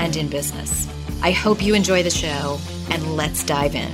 and in business. I hope you enjoy the show, and let's dive in.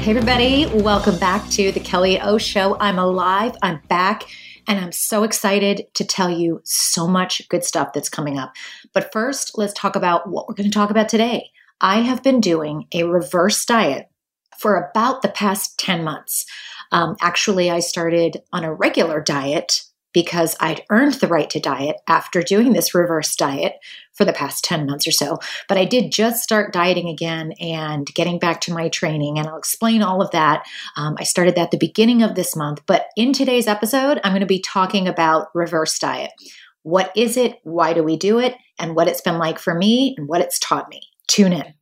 Hey, everybody, welcome back to the Kelly O Show. I'm alive, I'm back, and I'm so excited to tell you so much good stuff that's coming up. But first, let's talk about what we're going to talk about today. I have been doing a reverse diet for about the past 10 months. Um, actually, I started on a regular diet because I'd earned the right to diet after doing this reverse diet for the past 10 months or so. But I did just start dieting again and getting back to my training, and I'll explain all of that. Um, I started that at the beginning of this month. But in today's episode, I'm going to be talking about reverse diet. What is it? Why do we do it? And what it's been like for me and what it's taught me. Tune in.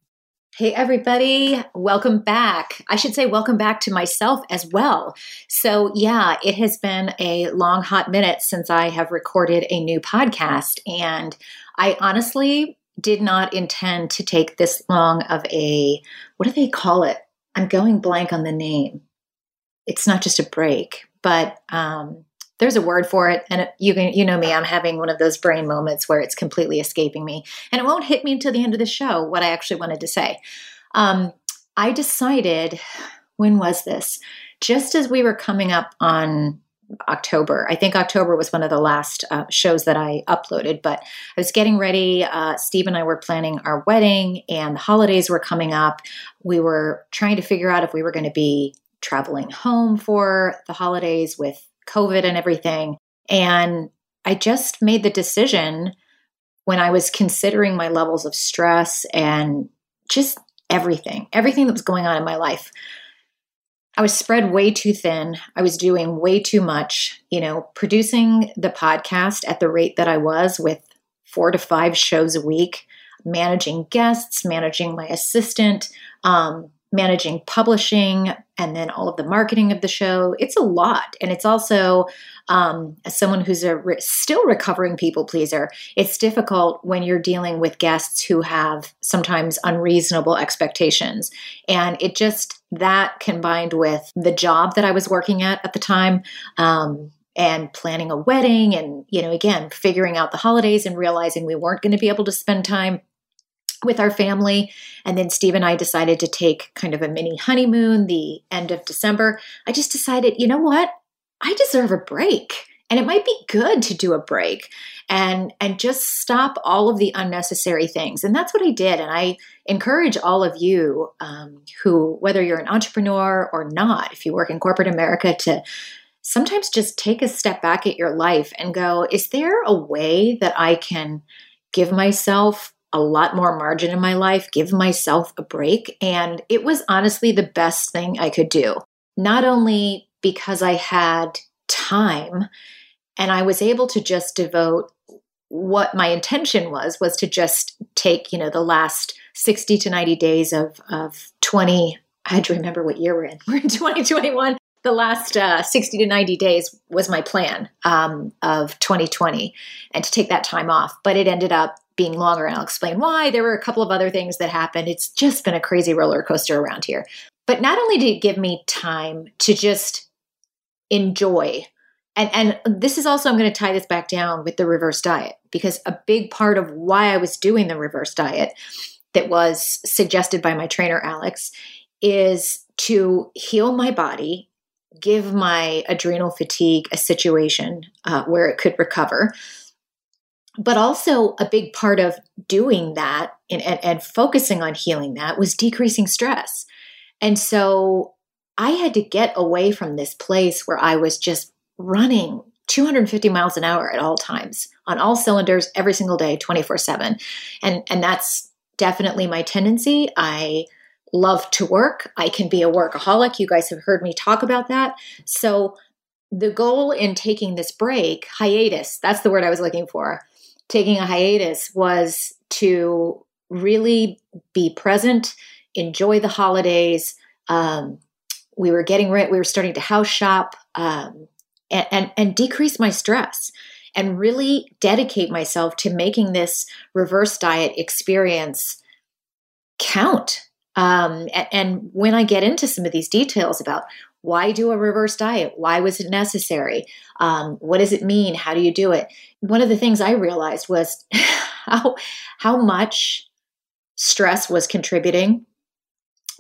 Hey, everybody, welcome back. I should say, welcome back to myself as well. So, yeah, it has been a long, hot minute since I have recorded a new podcast. And I honestly did not intend to take this long of a, what do they call it? I'm going blank on the name. It's not just a break, but um, there's a word for it and it, you can you know me i'm having one of those brain moments where it's completely escaping me and it won't hit me until the end of the show what i actually wanted to say. Um, i decided when was this? Just as we were coming up on october i think october was one of the last uh, shows that i uploaded but i was getting ready uh, steve and i were planning our wedding and the holidays were coming up. We were trying to figure out if we were going to be traveling home for the holidays with COVID and everything. And I just made the decision when I was considering my levels of stress and just everything, everything that was going on in my life. I was spread way too thin. I was doing way too much, you know, producing the podcast at the rate that I was with four to five shows a week, managing guests, managing my assistant, um, managing publishing and then all of the marketing of the show. It's a lot. And it's also um, as someone who's a re- still recovering people pleaser it's difficult when you're dealing with guests who have sometimes unreasonable expectations. And it just that combined with the job that i was working at at the time um, and planning a wedding and you know again figuring out the holidays and realizing we weren't going to be able to spend time with our family. And then Steve and I decided to take kind of a mini honeymoon the end of December. I just decided, you know what? I deserve a break. And it might be good to do a break and and just stop all of the unnecessary things. And that's what I did. And I encourage all of you um, who, whether you're an entrepreneur or not, if you work in corporate America, to sometimes just take a step back at your life and go, is there a way that I can give myself a lot more margin in my life, give myself a break. And it was honestly the best thing I could do. Not only because I had time and I was able to just devote what my intention was was to just take you know the last 60 to 90 days of of 20 i had to remember what year we're in we're in 2021 the last uh, 60 to 90 days was my plan um, of 2020 and to take that time off but it ended up being longer, and I'll explain why. There were a couple of other things that happened. It's just been a crazy roller coaster around here. But not only did it give me time to just enjoy, and, and this is also, I'm going to tie this back down with the reverse diet, because a big part of why I was doing the reverse diet that was suggested by my trainer, Alex, is to heal my body, give my adrenal fatigue a situation uh, where it could recover. But also, a big part of doing that and, and, and focusing on healing that was decreasing stress. And so I had to get away from this place where I was just running 250 miles an hour at all times on all cylinders every single day 24/7 and and that's definitely my tendency. I love to work. I can be a workaholic. You guys have heard me talk about that. So the goal in taking this break hiatus that's the word I was looking for taking a hiatus was to really be present enjoy the holidays um, we were getting rid we were starting to house shop um, and, and, and decrease my stress and really dedicate myself to making this reverse diet experience count. Um, and, and when I get into some of these details about why do a reverse diet? Why was it necessary? Um, what does it mean? How do you do it? One of the things I realized was how how much stress was contributing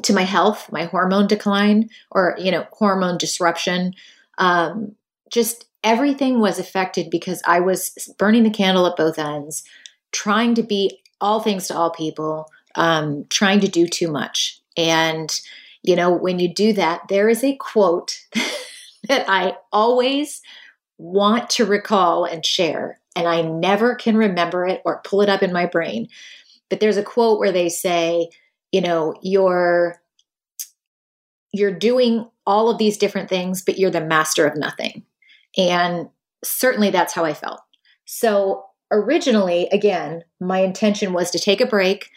to my health, my hormone decline, or you know, hormone disruption, um, just everything was affected because I was burning the candle at both ends, trying to be all things to all people, um, trying to do too much. And, you know, when you do that, there is a quote that I always want to recall and share, and I never can remember it or pull it up in my brain. But there's a quote where they say, you know, you're you're doing all of these different things, but you're the master of nothing. And certainly that's how I felt. So originally, again, my intention was to take a break,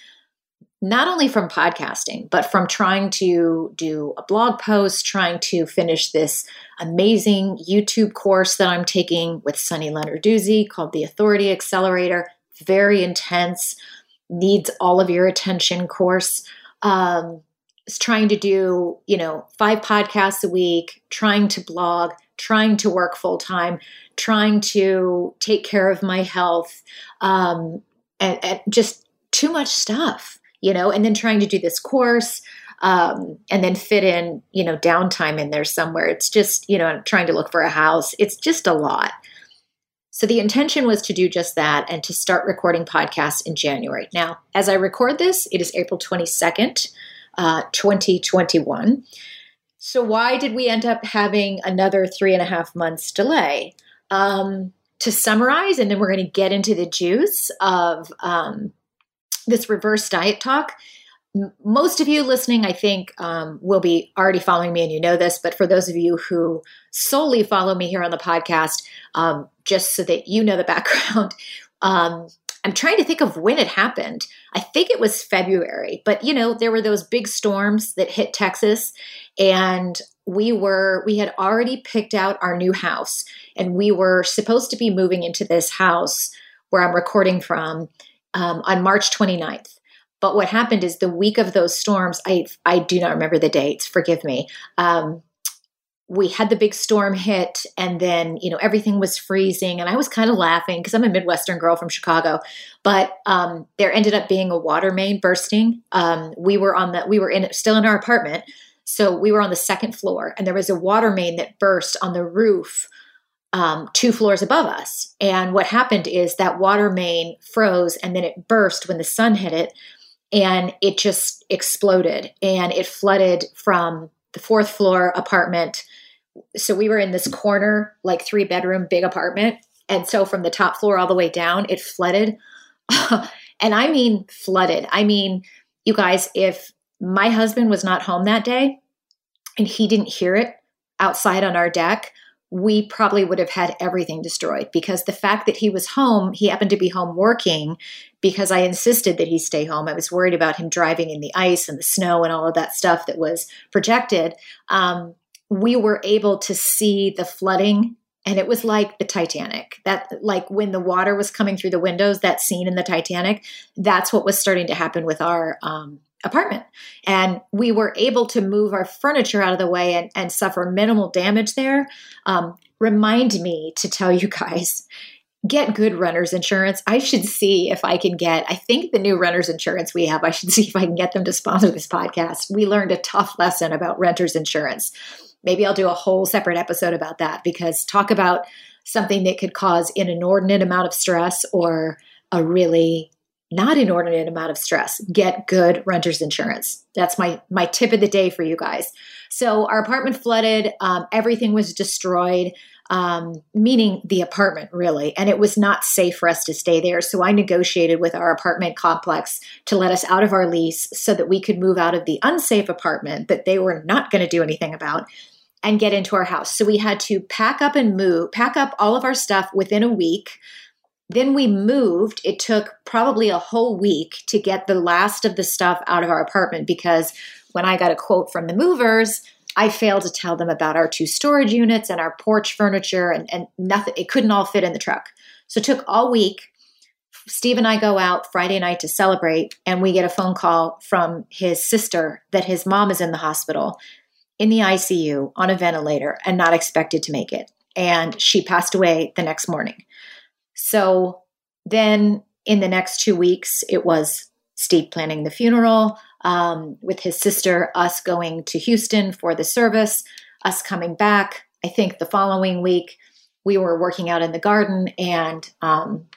not only from podcasting, but from trying to do a blog post, trying to finish this amazing YouTube course that I'm taking with Sunny Lenarduzzi called the Authority Accelerator. Very intense, needs all of your attention course. Um, trying to do, you know, five podcasts a week, trying to blog, trying to work full time, trying to take care of my health, um, and, and, just too much stuff, you know, and then trying to do this course. Um, and then fit in, you know, downtime in there somewhere. It's just, you know, trying to look for a house. It's just a lot. So the intention was to do just that and to start recording podcasts in January. Now, as I record this, it is April 22nd, uh, 2021. So, why did we end up having another three and a half months delay? Um, to summarize, and then we're going to get into the juice of um, this reverse diet talk. Most of you listening, I think, um, will be already following me, and you know this. But for those of you who solely follow me here on the podcast, um, just so that you know the background, um, I'm trying to think of when it happened. I think it was February, but you know, there were those big storms that hit Texas and we were we had already picked out our new house and we were supposed to be moving into this house where I'm recording from um, on March 29th. But what happened is the week of those storms, I I do not remember the dates. Forgive me. Um, we had the big storm hit and then you know everything was freezing and i was kind of laughing because i'm a midwestern girl from chicago but um, there ended up being a water main bursting um, we were on the we were in still in our apartment so we were on the second floor and there was a water main that burst on the roof um, two floors above us and what happened is that water main froze and then it burst when the sun hit it and it just exploded and it flooded from the fourth floor apartment. So we were in this corner, like three bedroom, big apartment. And so from the top floor all the way down, it flooded. and I mean, flooded. I mean, you guys, if my husband was not home that day and he didn't hear it outside on our deck, we probably would have had everything destroyed because the fact that he was home, he happened to be home working because I insisted that he stay home. I was worried about him driving in the ice and the snow and all of that stuff that was projected. Um, we were able to see the flooding and it was like the Titanic. That like when the water was coming through the windows, that scene in the Titanic, that's what was starting to happen with our um, apartment. And we were able to move our furniture out of the way and, and suffer minimal damage there. Um, remind me to tell you guys get good renter's insurance. I should see if I can get, I think the new renter's insurance we have, I should see if I can get them to sponsor this podcast. We learned a tough lesson about renter's insurance. Maybe I'll do a whole separate episode about that because talk about something that could cause an inordinate amount of stress or a really not inordinate amount of stress. Get good renters insurance. That's my my tip of the day for you guys. So our apartment flooded um, everything was destroyed um, meaning the apartment really and it was not safe for us to stay there. So i negotiated with our apartment complex to let us out of our lease so that we could move out of the unsafe apartment that they were not going to do anything about and get into our house. So we had to pack up and move pack up all of our stuff within a week then we moved. It took probably a whole week to get the last of the stuff out of our apartment because when I got a quote from the movers, I failed to tell them about our two storage units and our porch furniture and, and nothing. It couldn't all fit in the truck. So it took all week. Steve and I go out Friday night to celebrate, and we get a phone call from his sister that his mom is in the hospital in the ICU on a ventilator and not expected to make it. And she passed away the next morning. So then in the next two weeks, it was Steve planning the funeral um, with his sister, us going to Houston for the service, us coming back. I think the following week, we were working out in the garden, and um,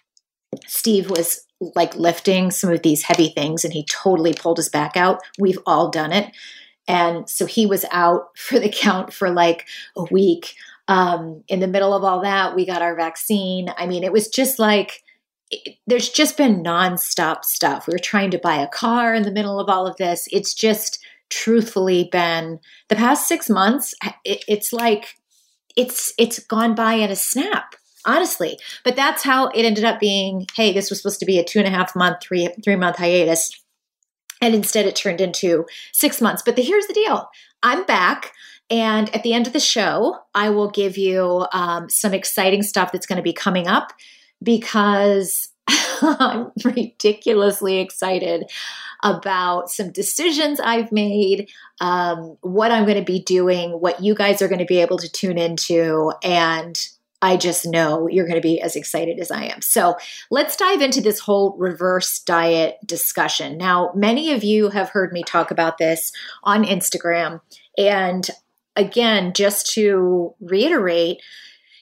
Steve was like lifting some of these heavy things, and he totally pulled his back out. We've all done it. And so he was out for the count for like a week. Um, in the middle of all that, we got our vaccine. I mean, it was just like, it, there's just been nonstop stuff. We were trying to buy a car in the middle of all of this. It's just truthfully been the past six months. It, it's like it's it's gone by in a snap honestly but that's how it ended up being hey this was supposed to be a two and a half month three three month hiatus and instead it turned into six months but the, here's the deal i'm back and at the end of the show, I will give you um, some exciting stuff that's going to be coming up because I'm ridiculously excited about some decisions I've made, um, what I'm going to be doing, what you guys are going to be able to tune into, and I just know you're going to be as excited as I am. So let's dive into this whole reverse diet discussion. Now, many of you have heard me talk about this on Instagram, and again, just to reiterate,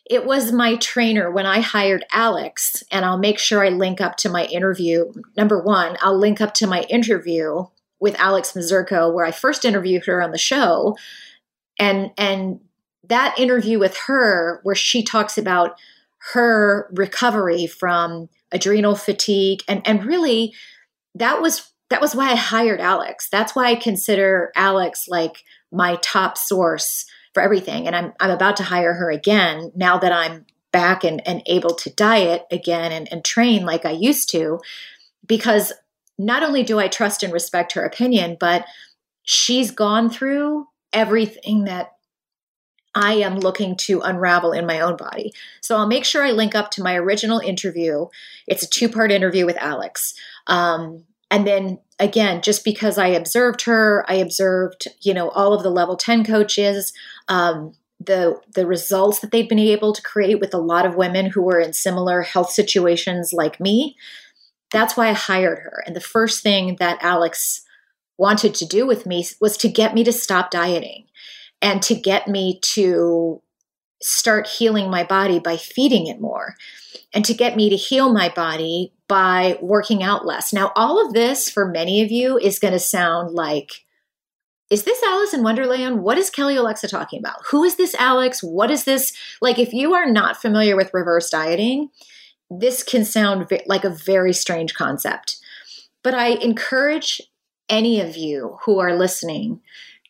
it was my trainer when I hired Alex, and I'll make sure I link up to my interview. Number one, I'll link up to my interview with Alex Mazurko, where I first interviewed her on the show. And and that interview with her, where she talks about her recovery from adrenal fatigue and, and really that was that was why I hired Alex. That's why I consider Alex like my top source for everything. And I'm, I'm about to hire her again now that I'm back and, and able to diet again and, and train like I used to, because not only do I trust and respect her opinion, but she's gone through everything that I am looking to unravel in my own body. So I'll make sure I link up to my original interview. It's a two part interview with Alex. Um, and then again just because i observed her i observed you know all of the level 10 coaches um, the the results that they've been able to create with a lot of women who were in similar health situations like me that's why i hired her. And the first thing that alex wanted to do with me was to get me to stop dieting and to get me to start healing my body by feeding it more and to get me to heal my body by working out less. Now, all of this for many of you is going to sound like, is this Alice in Wonderland? What is Kelly Olexa talking about? Who is this Alex? What is this? Like, if you are not familiar with reverse dieting, this can sound like a very strange concept. But I encourage any of you who are listening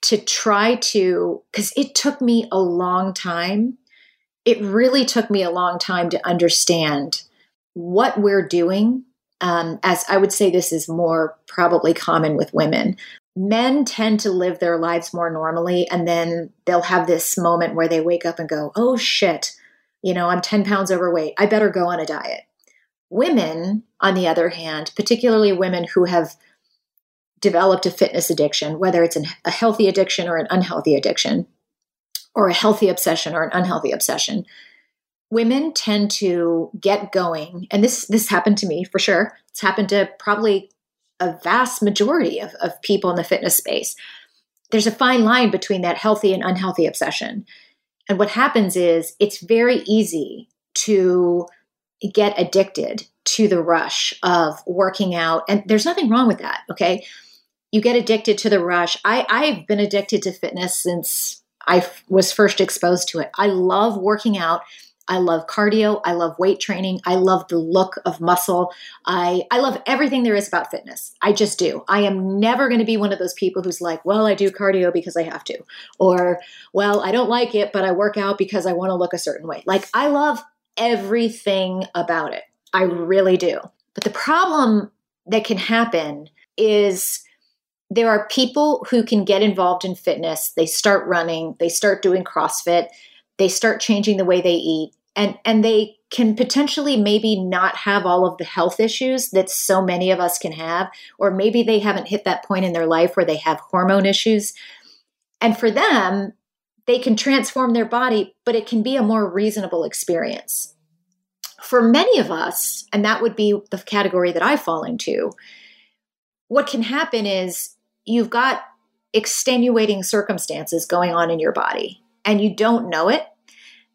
to try to, because it took me a long time. It really took me a long time to understand what we're doing, um, as I would say this is more probably common with women, men tend to live their lives more normally and then they'll have this moment where they wake up and go, oh shit, You know, I'm 10 pounds overweight. I better go on a diet. Women, on the other hand, particularly women who have developed a fitness addiction, whether it's an, a healthy addiction or an unhealthy addiction, or a healthy obsession or an unhealthy obsession, women tend to get going. And this this happened to me for sure. It's happened to probably a vast majority of, of people in the fitness space. There's a fine line between that healthy and unhealthy obsession. And what happens is it's very easy to get addicted to the rush of working out. And there's nothing wrong with that. Okay. You get addicted to the rush. I, I've been addicted to fitness since I f- was first exposed to it. I love working out. I love cardio. I love weight training. I love the look of muscle. I, I love everything there is about fitness. I just do. I am never going to be one of those people who's like, well, I do cardio because I have to. Or, well, I don't like it, but I work out because I want to look a certain way. Like, I love everything about it. I really do. But the problem that can happen is there are people who can get involved in fitness. They start running, they start doing CrossFit, they start changing the way they eat, and and they can potentially maybe not have all of the health issues that so many of us can have or maybe they haven't hit that point in their life where they have hormone issues and for them they can transform their body but it can be a more reasonable experience for many of us and that would be the category that i fall into what can happen is you've got extenuating circumstances going on in your body and you don't know it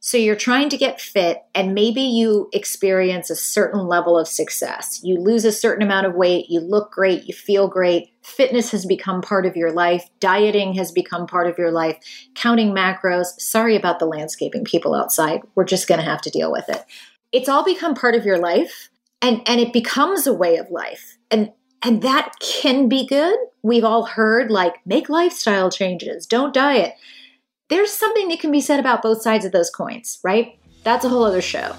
so you're trying to get fit, and maybe you experience a certain level of success. You lose a certain amount of weight, you look great, you feel great. Fitness has become part of your life, dieting has become part of your life, counting macros. Sorry about the landscaping people outside. We're just going to have to deal with it. It's all become part of your life, and, and it becomes a way of life. And and that can be good. We've all heard like make lifestyle changes, don't diet there's something that can be said about both sides of those coins, right? That's a whole other show.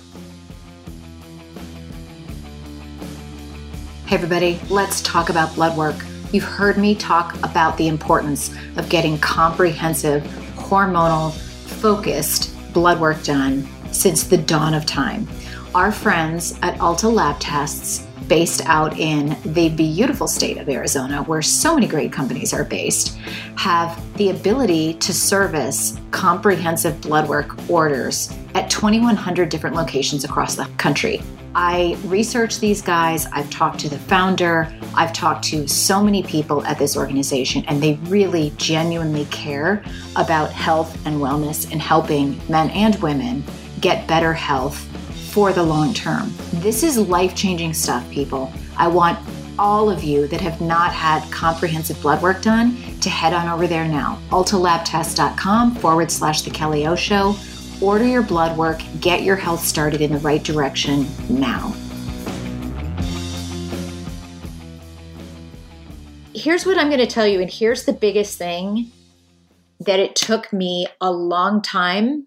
Hey, everybody, let's talk about blood work. You've heard me talk about the importance of getting comprehensive, hormonal, focused blood work done since the dawn of time. Our friends at Ulta Lab Tests based out in the beautiful state of Arizona, where so many great companies are based, have the ability to service comprehensive blood work orders at 2,100 different locations across the country. I researched these guys, I've talked to the founder, I've talked to so many people at this organization, and they really genuinely care about health and wellness and helping men and women get better health for the long term. This is life changing stuff, people. I want all of you that have not had comprehensive blood work done to head on over there now. ultalabtest.com forward slash The Kelly O Show. Order your blood work, get your health started in the right direction now. Here's what I'm going to tell you, and here's the biggest thing that it took me a long time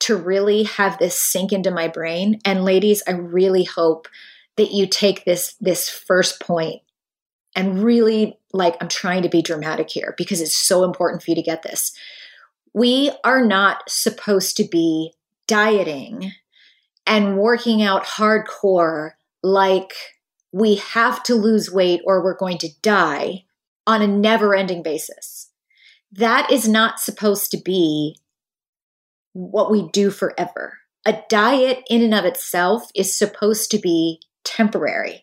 to really have this sink into my brain. And ladies, I really hope that you take this this first point and really like I'm trying to be dramatic here because it's so important for you to get this. We are not supposed to be dieting and working out hardcore like we have to lose weight or we're going to die on a never ending basis. That is not supposed to be what we do forever. A diet in and of itself is supposed to be temporary.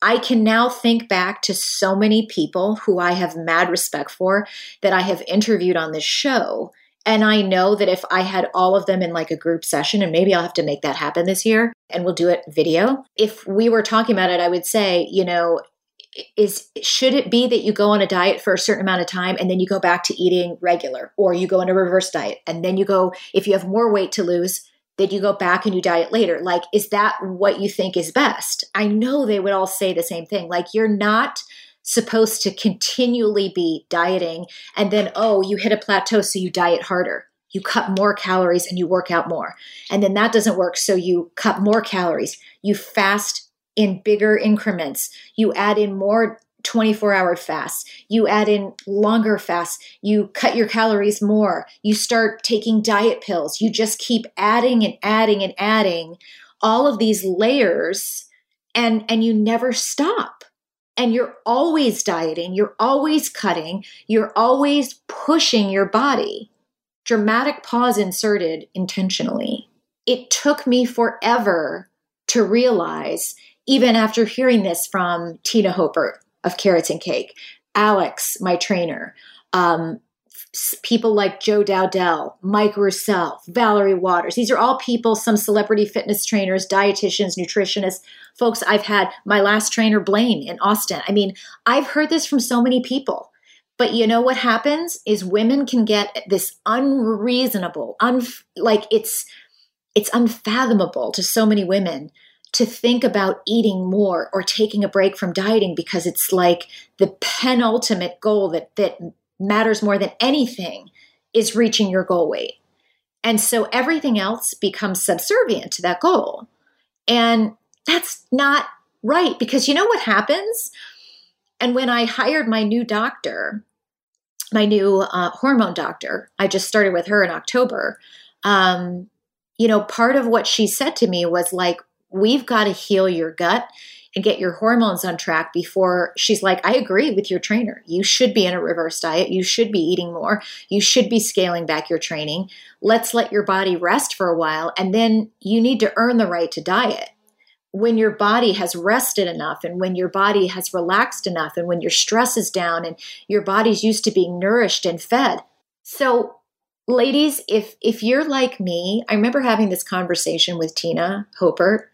I can now think back to so many people who I have mad respect for that I have interviewed on this show. And I know that if I had all of them in like a group session, and maybe I'll have to make that happen this year and we'll do it video. If we were talking about it, I would say, you know, is should it be that you go on a diet for a certain amount of time and then you go back to eating regular or you go on a reverse diet and then you go if you have more weight to lose then you go back and you diet later? Like is that what you think is best? I know they would all say the same thing. Like you're not supposed to continually be dieting and then oh you hit a plateau so you diet harder. You cut more calories and you work out more. And then that doesn't work so you cut more calories. You fast in bigger increments. You add in more 24 hour fasts, you add in longer fasts, you cut your calories more, you start taking diet pills, you just keep adding and adding and adding all of these layers and and you never stop. And you're always dieting, you're always cutting, you're always pushing your body. Dramatic pause inserted intentionally. It took me forever to realize, even after hearing this from Tina Haupert of Carrots and Cake, Alex, my trainer, um, people like Joe Dowdell, Mike Roussel, Valerie Waters. These are all people, some celebrity fitness trainers, dietitians, nutritionists, folks I've had. My last trainer, Blaine in Austin. I mean, I've heard this from so many people. But you know what happens is women can get this unreasonable, un, like it's it's unfathomable to so many women to think about eating more or taking a break from dieting because it's like the penultimate goal that that matters more than anything is reaching your goal weight. And so everything else becomes subservient to that goal. And that's not right because you know what happens? And when I hired my new doctor, my new uh, hormone doctor, I just started with her in October. Um, you know, part of what she said to me was like, we've got to heal your gut and get your hormones on track before she's like, I agree with your trainer. You should be in a reverse diet. You should be eating more. You should be scaling back your training. Let's let your body rest for a while. And then you need to earn the right to diet. When your body has rested enough and when your body has relaxed enough and when your stress is down and your body's used to being nourished and fed. So, ladies, if if you're like me, I remember having this conversation with Tina Haupert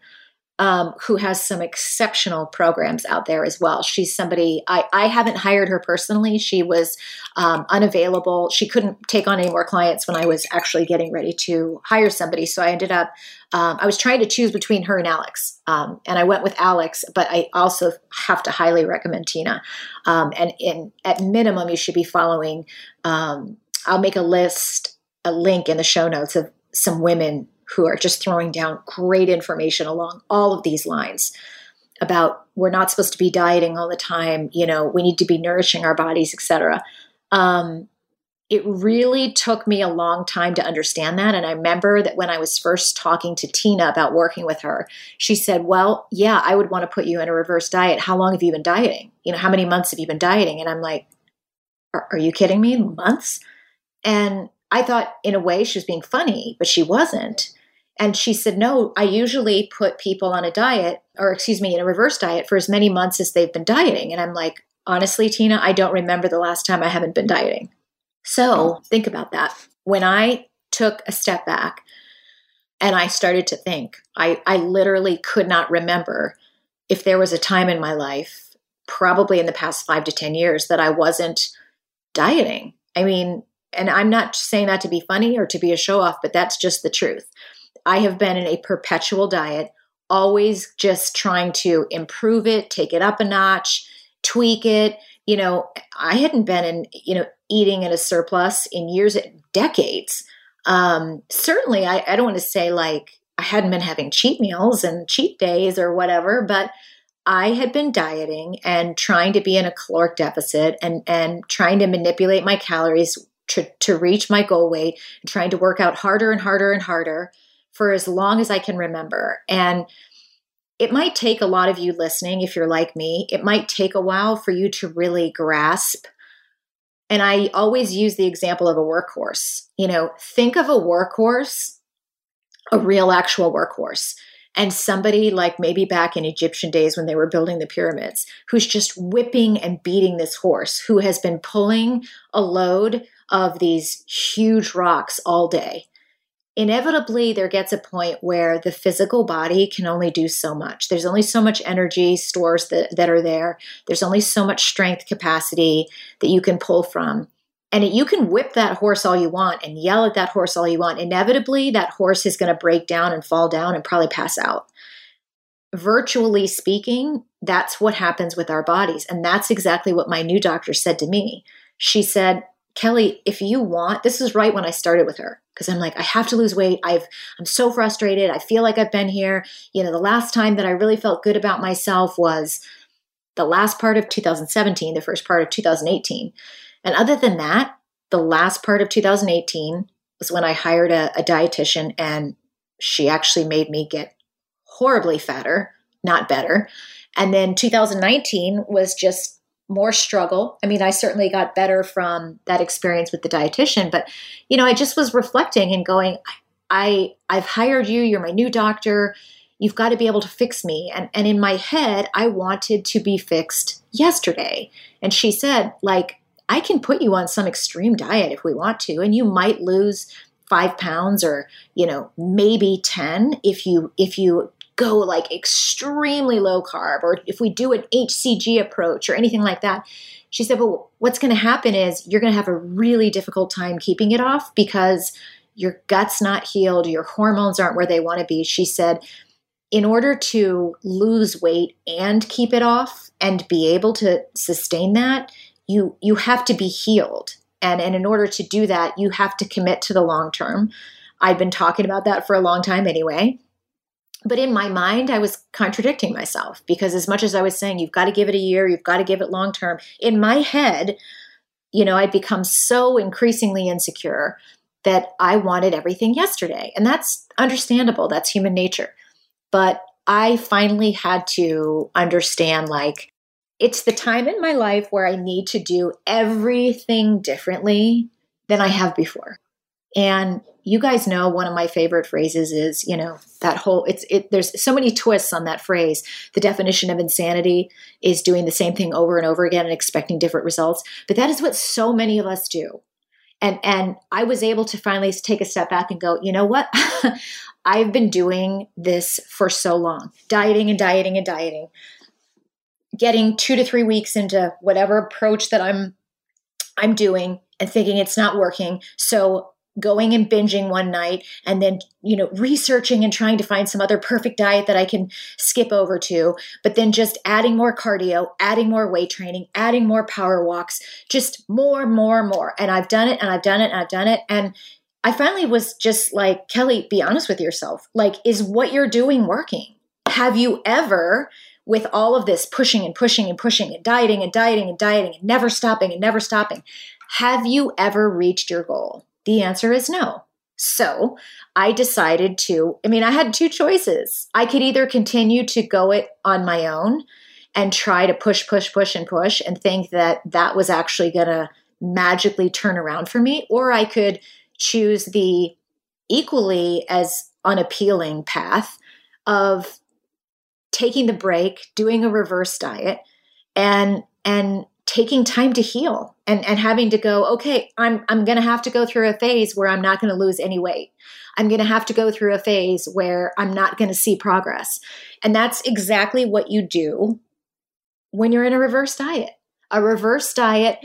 um, who has some exceptional programs out there as well. She's somebody I, I haven't hired her personally. She was um, unavailable. She couldn't take on any more clients when I was actually getting ready to hire somebody. So I ended up, um, I was trying to choose between her and Alex. Um, and I went with Alex, but I also have to highly recommend Tina. Um, and in, at minimum, you should be following. Um, I'll make a list, a link in the show notes of some women who are just throwing down great information along all of these lines about we're not supposed to be dieting all the time you know we need to be nourishing our bodies etc um, it really took me a long time to understand that. And i remember that when i was first talking to tina about working with her she said well yeah i would want to put you in a reverse diet. How long have you been dieting? You know how many months have you been dieting? And i'm like are, are you kidding me? Months? And i thought in a way she was being funny but she wasn't and she said, No, I usually put people on a diet, or excuse me, in a reverse diet for as many months as they've been dieting. And I'm like, Honestly, Tina, I don't remember the last time I haven't been dieting. So think about that. When I took a step back and I started to think, I, I literally could not remember if there was a time in my life, probably in the past five to 10 years, that I wasn't dieting. I mean, and I'm not saying that to be funny or to be a show off, but that's just the truth. I have been in a perpetual diet, always just trying to improve it, take it up a notch, tweak it. You know, I hadn't been in, you know, eating in a surplus in years, decades. Um, certainly, I, I don't want to say like I hadn't been having cheat meals and cheat days or whatever, but I had been dieting and trying to be in a caloric deficit and and trying to manipulate my calories to, to reach my goal weight and trying to work out harder and harder and harder for as long as I can remember. And it might take a lot of you listening, if you're like me, it might take a while for you to really grasp. And I always use the example of a workhorse. You know, think of a workhorse, a real actual workhorse, and somebody like maybe back in Egyptian days when they were building the pyramids, who's just whipping and beating this horse, who has been pulling a load of these huge rocks all day inevitably there gets a point where the physical body can only do so much. There's only so much energy stores that, that are there. There's only so much strength capacity that you can pull from. And you can whip that horse all you want and yell at that horse all you want. Inevitably, that horse is going to break down and fall down and probably pass out. Virtually speaking, that's what happens with our bodies. And that's exactly what my new doctor said to me. She said, Kelly, if you want, this is right when I started with her because I'm like, I have to lose weight. I've I'm so frustrated. I feel like I've been here. You know, the last time that I really felt good about myself was the last part of 2017, the first part of 2018. And other than that, the last part of 2018 was when I hired a, a dietitian and she actually made me get horribly fatter, not better. And then 2019 was just more struggle. I mean, I certainly got better from that experience with the dietitian, but you know, I just was reflecting and going, I I I've hired you, you're my new doctor. You've got to be able to fix me. And and in my head, I wanted to be fixed yesterday. And she said, like, I can put you on some extreme diet if we want to, and you might lose five pounds or, you know, maybe 10 if you if you go like extremely low carb or if we do an HCG approach or anything like that. She said, but what's going to happen is you're going to have a really difficult time keeping it off because your gut's not healed, your hormones aren't where they want to be. She said, in order to lose weight and keep it off and be able to sustain that, you you have to be healed. And, and in order to do that, you have to commit to the long term. I've been talking about that for a long time anyway. But in my mind, I was contradicting myself because as much as I was saying, you've got to give it a year, you've got to give it long term, in my head, you know, I'd become so increasingly insecure that I wanted everything yesterday. And that's understandable, that's human nature. But I finally had to understand like, it's the time in my life where I need to do everything differently than I have before. And you guys know one of my favorite phrases is, you know, that whole it's it there's so many twists on that phrase. The definition of insanity is doing the same thing over and over again and expecting different results. But that is what so many of us do. And and I was able to finally take a step back and go, you know what? I've been doing this for so long. Dieting and dieting and dieting. Getting 2 to 3 weeks into whatever approach that I'm I'm doing and thinking it's not working. So going and binging one night and then you know researching and trying to find some other perfect diet that I can skip over to but then just adding more cardio adding more weight training adding more power walks just more more more. And I've done it and I've done it and I've done it. And I finally was just like Kelly be honest with yourself. Like is what you're doing working? Have you ever with all of this pushing and pushing and pushing and dieting and dieting and dieting and never stopping and never stopping have you ever reached your goal the answer is no. So I decided to, I mean, I had two choices. I could either continue to go it on my own and try to push, push, push, and push and think that that was actually going to magically turn around for me, or I could choose the equally as unappealing path of taking the break, doing a reverse diet, and and taking time to heal and, and having to go, okay, I'm, I'm going to have to go through a phase where I'm not going to lose any weight. I'm going to have to go through a phase where I'm not going to see progress. And that's exactly what you do when you're in a reverse diet. A reverse diet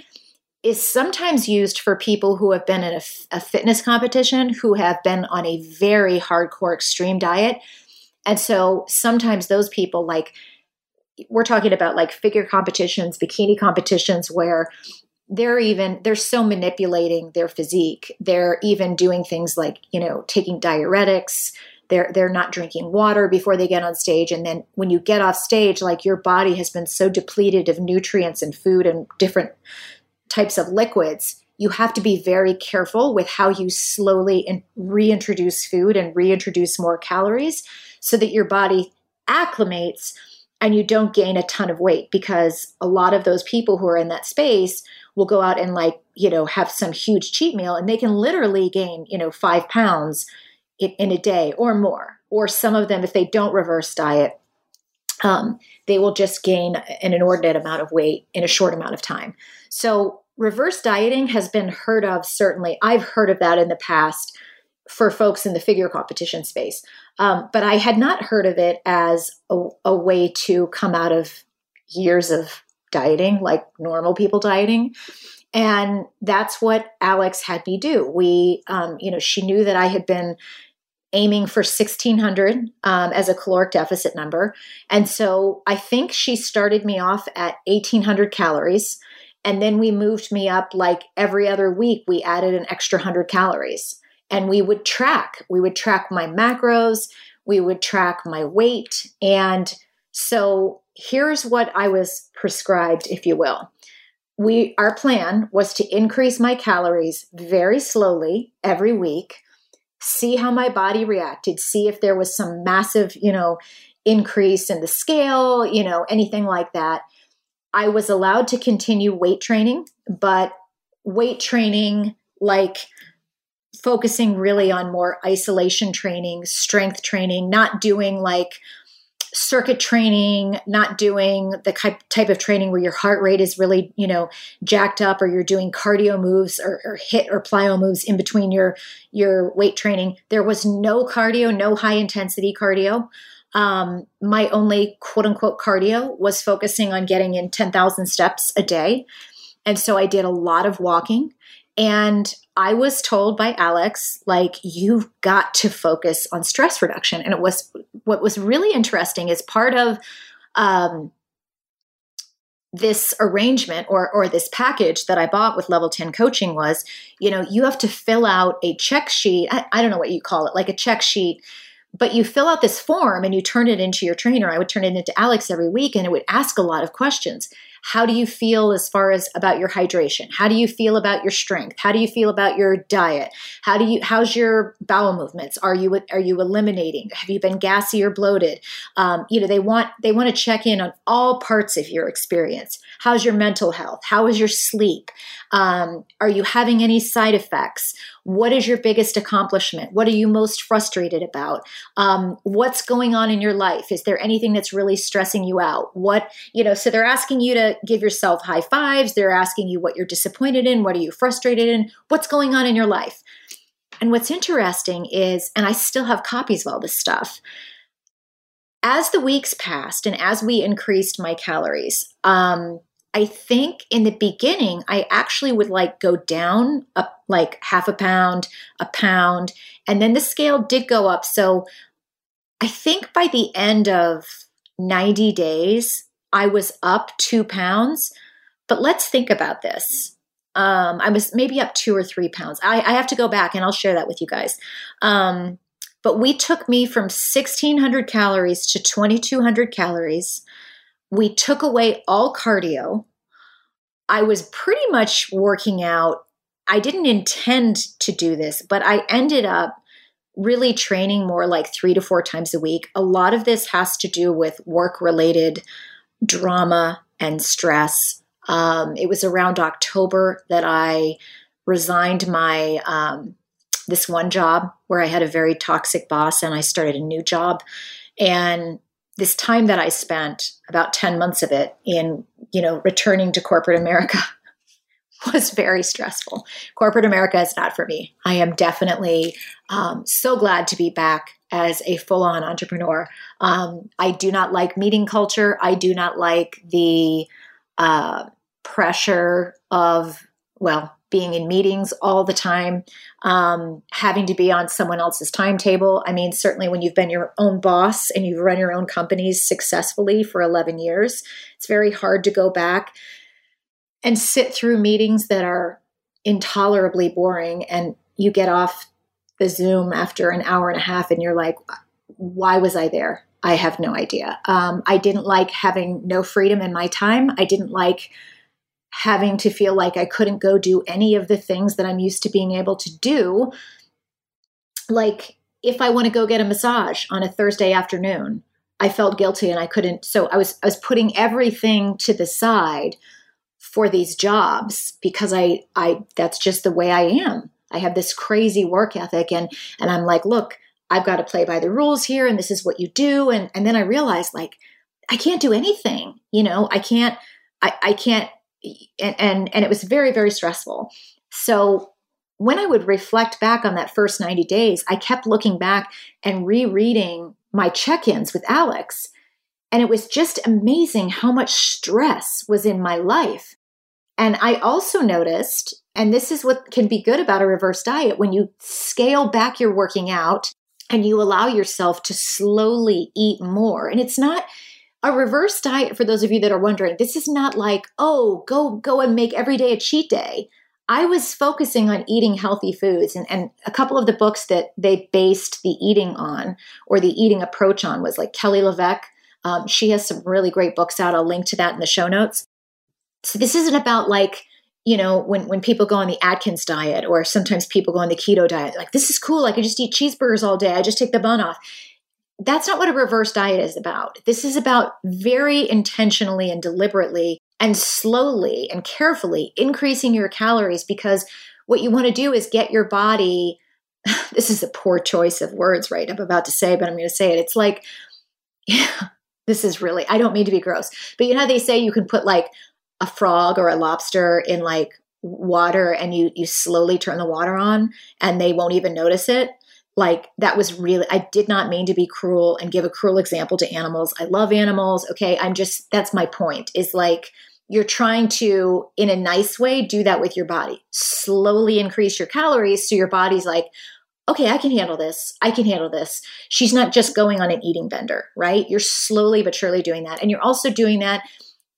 is sometimes used for people who have been in a, a fitness competition, who have been on a very hardcore extreme diet. And so sometimes those people like we're talking about like figure competitions, bikini competitions where they're even they're so manipulating their physique. They're even doing things like, you know, taking diuretics. They're they're not drinking water before they get on stage and then when you get off stage like your body has been so depleted of nutrients and food and different types of liquids you have to be very careful with how you slowly in, reintroduce food and reintroduce more calories so that your body acclimates and you don't gain a ton of weight because a lot of those people who are in that space will go out and like you know have some huge cheat meal and they can literally gain you know five pounds in, in a day or more. Or some of them if they don't reverse diet um, they will just gain an inordinate amount of weight in a short amount of time. So reverse dieting has been heard of certainly. I've heard of that in the past for folks in the figure competition space. Um, but I had not heard of it as a, a, way to come out of years of dieting, like normal people dieting. And that's what Alex had me do. We, um, you know, she knew that I had been aiming for 1600 um, as a caloric deficit number. And so I think she started me off at 1800 calories. And then we moved me up like every other week, we added an extra 100 calories and we would track. We would track my macros, we would track my weight. And so here's what I was prescribed, if you will. We our plan was to increase my calories very slowly every week, see how my body reacted, see if there was some massive, you know, increase in the scale, you know, anything like that. I was allowed to continue weight training, but weight training like focusing really on more isolation training, strength training, not doing like circuit training, not doing the type of training where your heart rate is really, you know, jacked up or you're doing cardio moves or, or HIIT or plyo moves in between your your weight training. There was no cardio, no high intensity cardio. Um, my only quote unquote cardio was focusing on getting in 10,000 steps a day. And so I did a lot of walking. And I was told by Alex, like, you've got to focus on stress reduction. And it was what was really interesting is part of um, this arrangement or or this package that I bought with level 10 coaching was, you know, you have to fill out a check sheet. I, I don't know what you call it, like a check sheet but you fill out this form and you turn it into your trainer. I would turn it into Alex every week and it would ask a lot of questions. How do you feel as far as about your hydration? How do you feel about your strength? How do you feel about your diet? How do you how's your bowel movements? Are you are you eliminating? Have you been gassy or bloated? Um, you know they want they want to check in on all parts of your experience. How's your mental health? How is your sleep? Um, are you having any side effects? What is your biggest accomplishment? What are you most frustrated about? Um, what's going on in your life? Is there anything that's really stressing you out? What, you know, so they're asking you to give yourself high fives. They're asking you what you're disappointed in. What are you frustrated in? What's going on in your life? And what's interesting is, and I still have copies of all this stuff. As the weeks passed and as we increased my calories, um, I think in the beginning, I actually would like go down up like half a pound, a pound, and then the scale did go up. So I think by the end of 90 days, I was up two pounds. But let's think about this. Um, I was maybe up two or three pounds. I, I, have to go back and I'll share that with you guys. Um, but we took me from 1600 calories to 2200 calories we took away all cardio. I was pretty much working out. I didn't intend to do this, but I ended up really training more like three to four times a week. A lot of this has to do with work related drama and stress. Um, it was around October that I resigned my um, this one job where I had a very toxic boss, and I started a new job. And this time that I spent, about 10 months of it, in, you know, returning to corporate America was very stressful. Corporate America is not for me. I am definitely um, so glad to be back as a full on entrepreneur. Um, I do not like meeting culture. I do not like the uh, pressure of, well, being in meetings all the time, um, having to be on someone else's timetable. I mean, certainly when you've been your own boss and you've run your own companies successfully for 11 years, it's very hard to go back and sit through meetings that are intolerably boring and you get off the Zoom after an hour and a half and you're like, why was I there? I have no idea. Um, I didn't like having no freedom in my time. I didn't like having to feel like I couldn't go do any of the things that I'm used to being able to do. Like if I want to go get a massage on a Thursday afternoon, I felt guilty and I couldn't. So I was I was putting everything to the side for these jobs because I I that's just the way I am. I have this crazy work ethic and and I'm like, look, I've got to play by the rules here and this is what you do and and then I realized like I can't do anything. You know, I can't I, I can't and, and it was very very stressful. So when i would reflect back on that first 90 days i kept looking back and rereading my check-ins with alex and it was just amazing how much stress was in my life. And i also noticed and this is what can be good about a reverse diet when you scale back your working out and you allow yourself to slowly eat more and it's not a reverse diet for those of you that are wondering this is not like oh go go and make every day a cheat day i was focusing on eating healthy foods and, and a couple of the books that they based the eating on or the eating approach on was like kelly LeVeque Um, she has some really great books out. I'll link to that in the show notes. So this isn't about like, you know, when, when people go on the Atkins diet or sometimes people go on the keto diet, like, this is cool. I can just eat cheeseburgers all day. I just take the bun off. That's not what a reverse diet is about. This is about very intentionally and deliberately and slowly and carefully increasing your calories because what you want to do is get your body. This is a poor choice of words, right? I'm about to say, but I'm going to say it. It's like, yeah, this is really, I don't mean to be gross, but you know how they say you can put like a frog or a lobster in like water and you you slowly turn the water on and they won't even notice it like that was really i did not mean to be cruel and give a cruel example to animals. I love animals okay? I'm just that's my point is like you're trying to in a nice way do that with your body. Slowly increase your calories so your body's like okay i can handle this. I can handle this. She's not just going on an eating bender right? You're slowly but surely doing that. And you're also doing that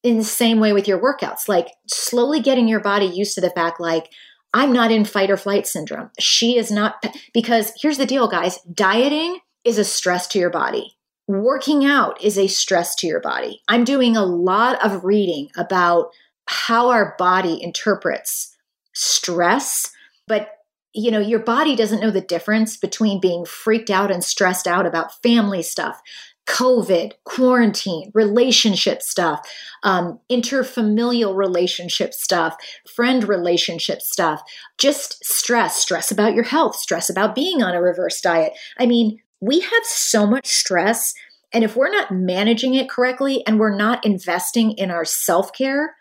in the same way with your workouts, like slowly getting your body used to the fact, like, I'm not in fight or flight syndrome. She is not, because here's the deal, guys dieting is a stress to your body. Working out is a stress to your body. I'm doing a lot of reading about how our body interprets stress, but you know, your body doesn't know the difference between being freaked out and stressed out about family stuff, COVID, quarantine, relationship stuff, um, interfamilial relationship stuff, friend relationship stuff, just stress, stress about your health, stress about being on a reverse diet. I mean, we have so much stress. And if we're not managing it correctly and we're not investing in our self care,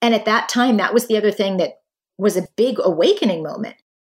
and at that time, that was the other thing that was a big awakening moment.